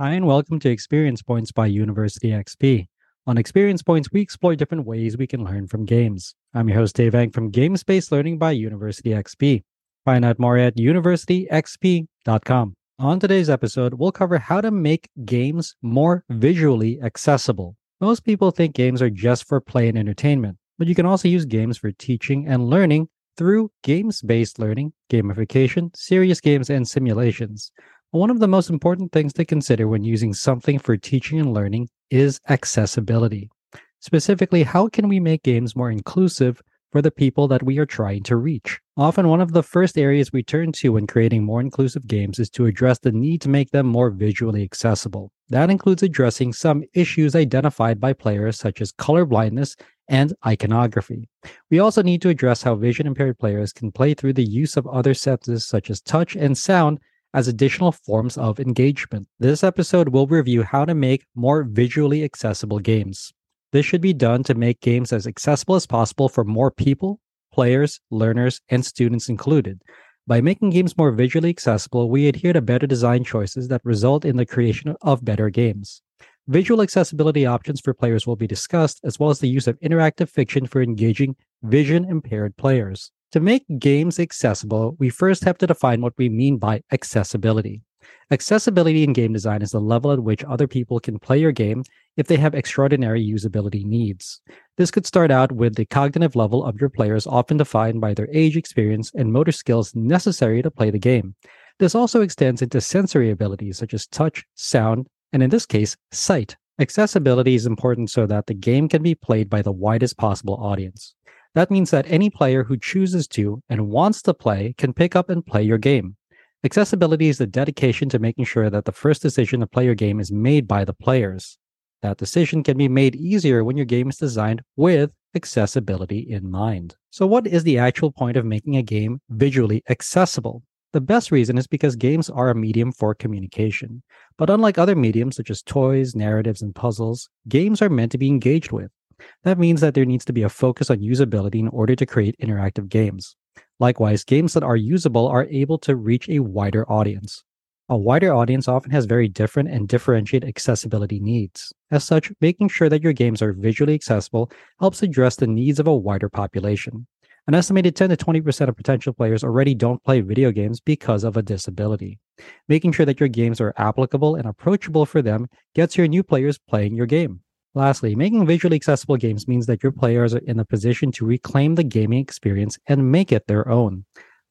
Hi, and welcome to Experience Points by University XP. On Experience Points, we explore different ways we can learn from games. I'm your host, Dave Ang from Games Based Learning by University XP. Find out more at universityxp.com. On today's episode, we'll cover how to make games more visually accessible. Most people think games are just for play and entertainment, but you can also use games for teaching and learning through games based learning, gamification, serious games, and simulations. One of the most important things to consider when using something for teaching and learning is accessibility. Specifically, how can we make games more inclusive for the people that we are trying to reach? Often, one of the first areas we turn to when creating more inclusive games is to address the need to make them more visually accessible. That includes addressing some issues identified by players, such as color blindness and iconography. We also need to address how vision impaired players can play through the use of other senses, such as touch and sound, as additional forms of engagement. This episode will review how to make more visually accessible games. This should be done to make games as accessible as possible for more people, players, learners, and students included. By making games more visually accessible, we adhere to better design choices that result in the creation of better games. Visual accessibility options for players will be discussed, as well as the use of interactive fiction for engaging vision impaired players. To make games accessible, we first have to define what we mean by accessibility. Accessibility in game design is the level at which other people can play your game if they have extraordinary usability needs. This could start out with the cognitive level of your players, often defined by their age, experience, and motor skills necessary to play the game. This also extends into sensory abilities such as touch, sound, and in this case, sight. Accessibility is important so that the game can be played by the widest possible audience. That means that any player who chooses to and wants to play can pick up and play your game. Accessibility is the dedication to making sure that the first decision to play your game is made by the players. That decision can be made easier when your game is designed with accessibility in mind. So, what is the actual point of making a game visually accessible? The best reason is because games are a medium for communication. But unlike other mediums such as toys, narratives, and puzzles, games are meant to be engaged with. That means that there needs to be a focus on usability in order to create interactive games. Likewise, games that are usable are able to reach a wider audience. A wider audience often has very different and differentiated accessibility needs. As such, making sure that your games are visually accessible helps address the needs of a wider population. An estimated 10 to 20% of potential players already don't play video games because of a disability. Making sure that your games are applicable and approachable for them gets your new players playing your game. Lastly, making visually accessible games means that your players are in a position to reclaim the gaming experience and make it their own.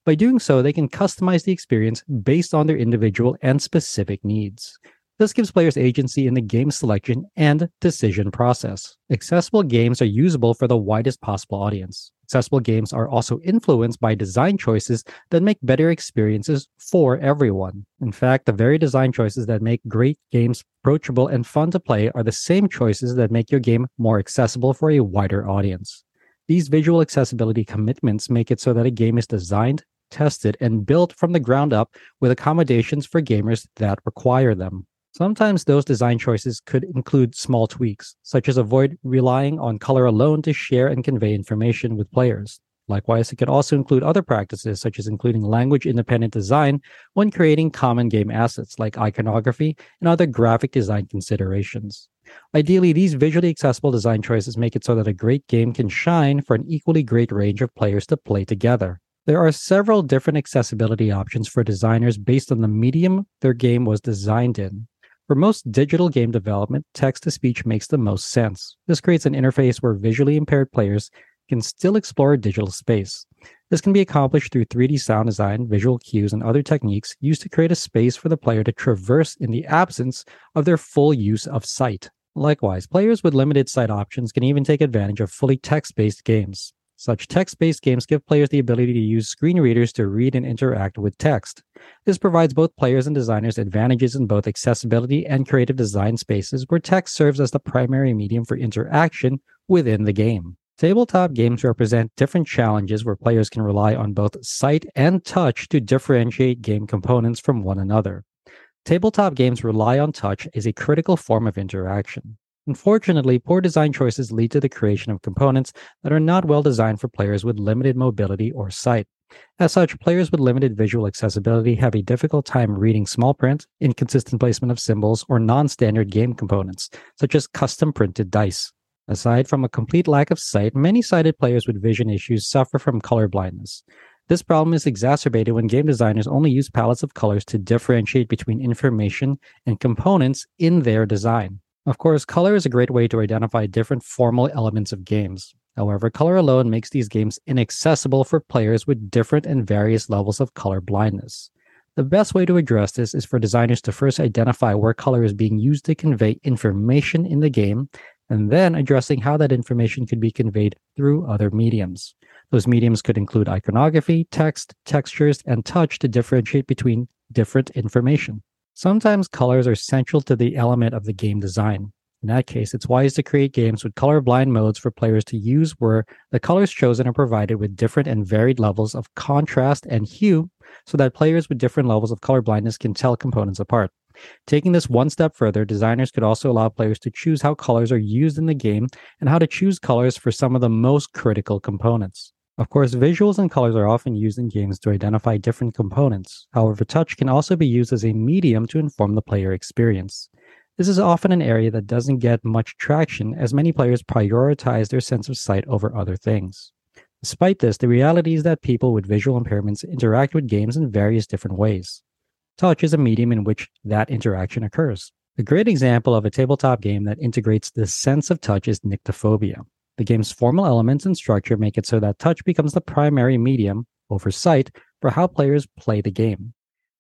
By doing so, they can customize the experience based on their individual and specific needs. This gives players agency in the game selection and decision process. Accessible games are usable for the widest possible audience. Accessible games are also influenced by design choices that make better experiences for everyone. In fact, the very design choices that make great games approachable and fun to play are the same choices that make your game more accessible for a wider audience. These visual accessibility commitments make it so that a game is designed, tested, and built from the ground up with accommodations for gamers that require them. Sometimes those design choices could include small tweaks, such as avoid relying on color alone to share and convey information with players. Likewise, it could also include other practices, such as including language independent design when creating common game assets like iconography and other graphic design considerations. Ideally, these visually accessible design choices make it so that a great game can shine for an equally great range of players to play together. There are several different accessibility options for designers based on the medium their game was designed in. For most digital game development, text to speech makes the most sense. This creates an interface where visually impaired players can still explore a digital space. This can be accomplished through 3D sound design, visual cues, and other techniques used to create a space for the player to traverse in the absence of their full use of sight. Likewise, players with limited sight options can even take advantage of fully text based games. Such text based games give players the ability to use screen readers to read and interact with text. This provides both players and designers advantages in both accessibility and creative design spaces where text serves as the primary medium for interaction within the game. Tabletop games represent different challenges where players can rely on both sight and touch to differentiate game components from one another. Tabletop games rely on touch as a critical form of interaction. Unfortunately, poor design choices lead to the creation of components that are not well designed for players with limited mobility or sight. As such, players with limited visual accessibility have a difficult time reading small print, inconsistent placement of symbols, or non standard game components, such as custom printed dice. Aside from a complete lack of sight, many sighted players with vision issues suffer from color blindness. This problem is exacerbated when game designers only use palettes of colors to differentiate between information and components in their design. Of course, color is a great way to identify different formal elements of games. However, color alone makes these games inaccessible for players with different and various levels of color blindness. The best way to address this is for designers to first identify where color is being used to convey information in the game, and then addressing how that information could be conveyed through other mediums. Those mediums could include iconography, text, textures, and touch to differentiate between different information. Sometimes colors are central to the element of the game design. In that case, it's wise to create games with colorblind modes for players to use where the colors chosen are provided with different and varied levels of contrast and hue so that players with different levels of colorblindness can tell components apart. Taking this one step further, designers could also allow players to choose how colors are used in the game and how to choose colors for some of the most critical components. Of course, visuals and colors are often used in games to identify different components. However, touch can also be used as a medium to inform the player experience. This is often an area that doesn't get much traction as many players prioritize their sense of sight over other things. Despite this, the reality is that people with visual impairments interact with games in various different ways. Touch is a medium in which that interaction occurs. A great example of a tabletop game that integrates the sense of touch is Nyctophobia. The game's formal elements and structure make it so that touch becomes the primary medium, over sight, for how players play the game.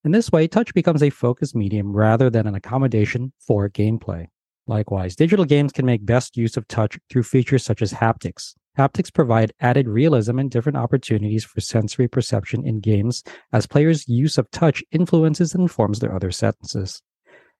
In this way, touch becomes a focus medium rather than an accommodation for gameplay. Likewise, digital games can make best use of touch through features such as haptics. Haptics provide added realism and different opportunities for sensory perception in games as players' use of touch influences and informs their other senses.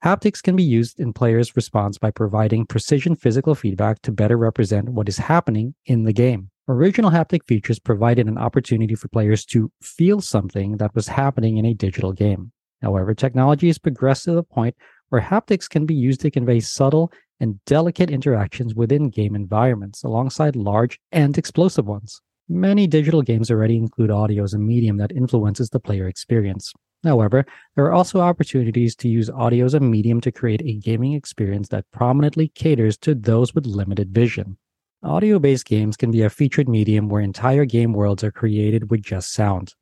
Haptics can be used in players' response by providing precision physical feedback to better represent what is happening in the game. Original haptic features provided an opportunity for players to feel something that was happening in a digital game. However, technology has progressed to the point where haptics can be used to convey subtle and delicate interactions within game environments alongside large and explosive ones. Many digital games already include audio as a medium that influences the player experience. However, there are also opportunities to use audio as a medium to create a gaming experience that prominently caters to those with limited vision. Audio based games can be a featured medium where entire game worlds are created with just sound.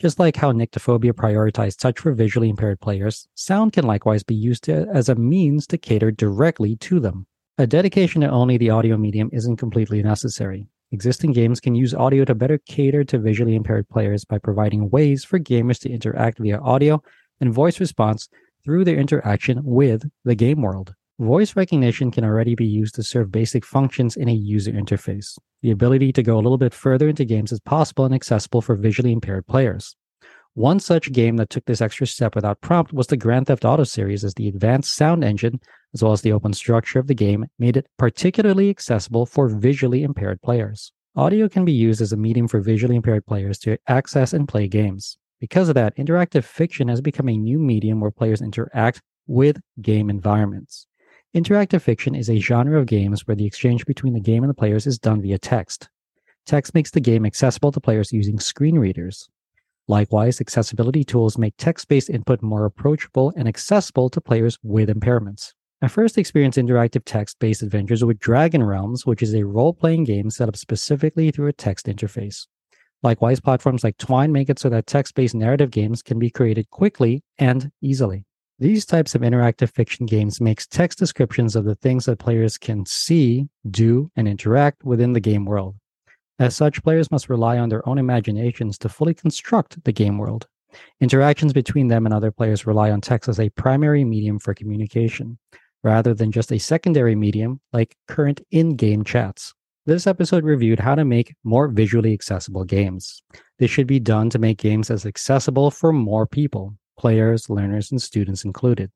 Just like how Nyctophobia prioritized touch for visually impaired players, sound can likewise be used to, as a means to cater directly to them. A dedication to only the audio medium isn't completely necessary. Existing games can use audio to better cater to visually impaired players by providing ways for gamers to interact via audio and voice response through their interaction with the game world. Voice recognition can already be used to serve basic functions in a user interface. The ability to go a little bit further into games is possible and accessible for visually impaired players. One such game that took this extra step without prompt was the Grand Theft Auto series, as the advanced sound engine, as well as the open structure of the game, made it particularly accessible for visually impaired players. Audio can be used as a medium for visually impaired players to access and play games. Because of that, interactive fiction has become a new medium where players interact with game environments. Interactive fiction is a genre of games where the exchange between the game and the players is done via text. Text makes the game accessible to players using screen readers. Likewise, accessibility tools make text based input more approachable and accessible to players with impairments. I first experienced interactive text based adventures with Dragon Realms, which is a role playing game set up specifically through a text interface. Likewise, platforms like Twine make it so that text based narrative games can be created quickly and easily. These types of interactive fiction games makes text descriptions of the things that players can see, do, and interact within the game world. As such, players must rely on their own imaginations to fully construct the game world. Interactions between them and other players rely on text as a primary medium for communication, rather than just a secondary medium like current in game chats. This episode reviewed how to make more visually accessible games. This should be done to make games as accessible for more people players, learners, and students included.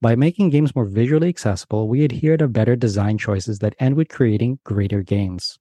By making games more visually accessible, we adhere to better design choices that end with creating greater gains.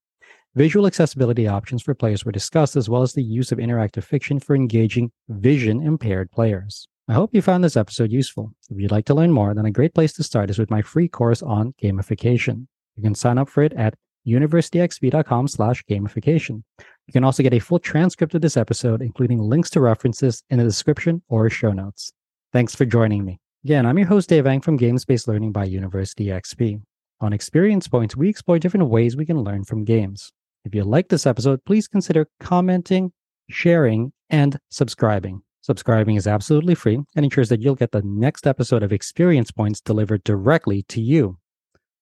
Visual accessibility options for players were discussed, as well as the use of interactive fiction for engaging vision impaired players. I hope you found this episode useful. If you'd like to learn more, then a great place to start is with my free course on gamification. You can sign up for it at universityxp.com slash gamification. You can also get a full transcript of this episode, including links to references in the description or show notes. Thanks for joining me. Again, I'm your host, Dave Ang from Games Based Learning by University XP. On Experience Points, we explore different ways we can learn from games. If you like this episode, please consider commenting, sharing, and subscribing. Subscribing is absolutely free and ensures that you'll get the next episode of Experience Points delivered directly to you.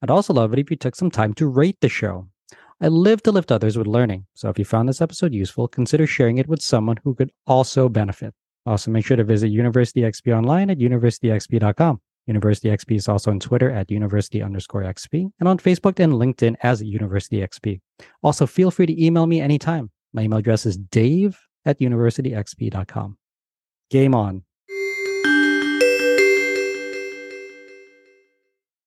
I'd also love it if you took some time to rate the show. I live to lift others with learning, so if you found this episode useful, consider sharing it with someone who could also benefit. Also, make sure to visit University XP online at universityxp.com. University XP is also on Twitter at university underscore XP and on Facebook and LinkedIn as University XP. Also, feel free to email me anytime. My email address is dave at universityxp.com. Game on.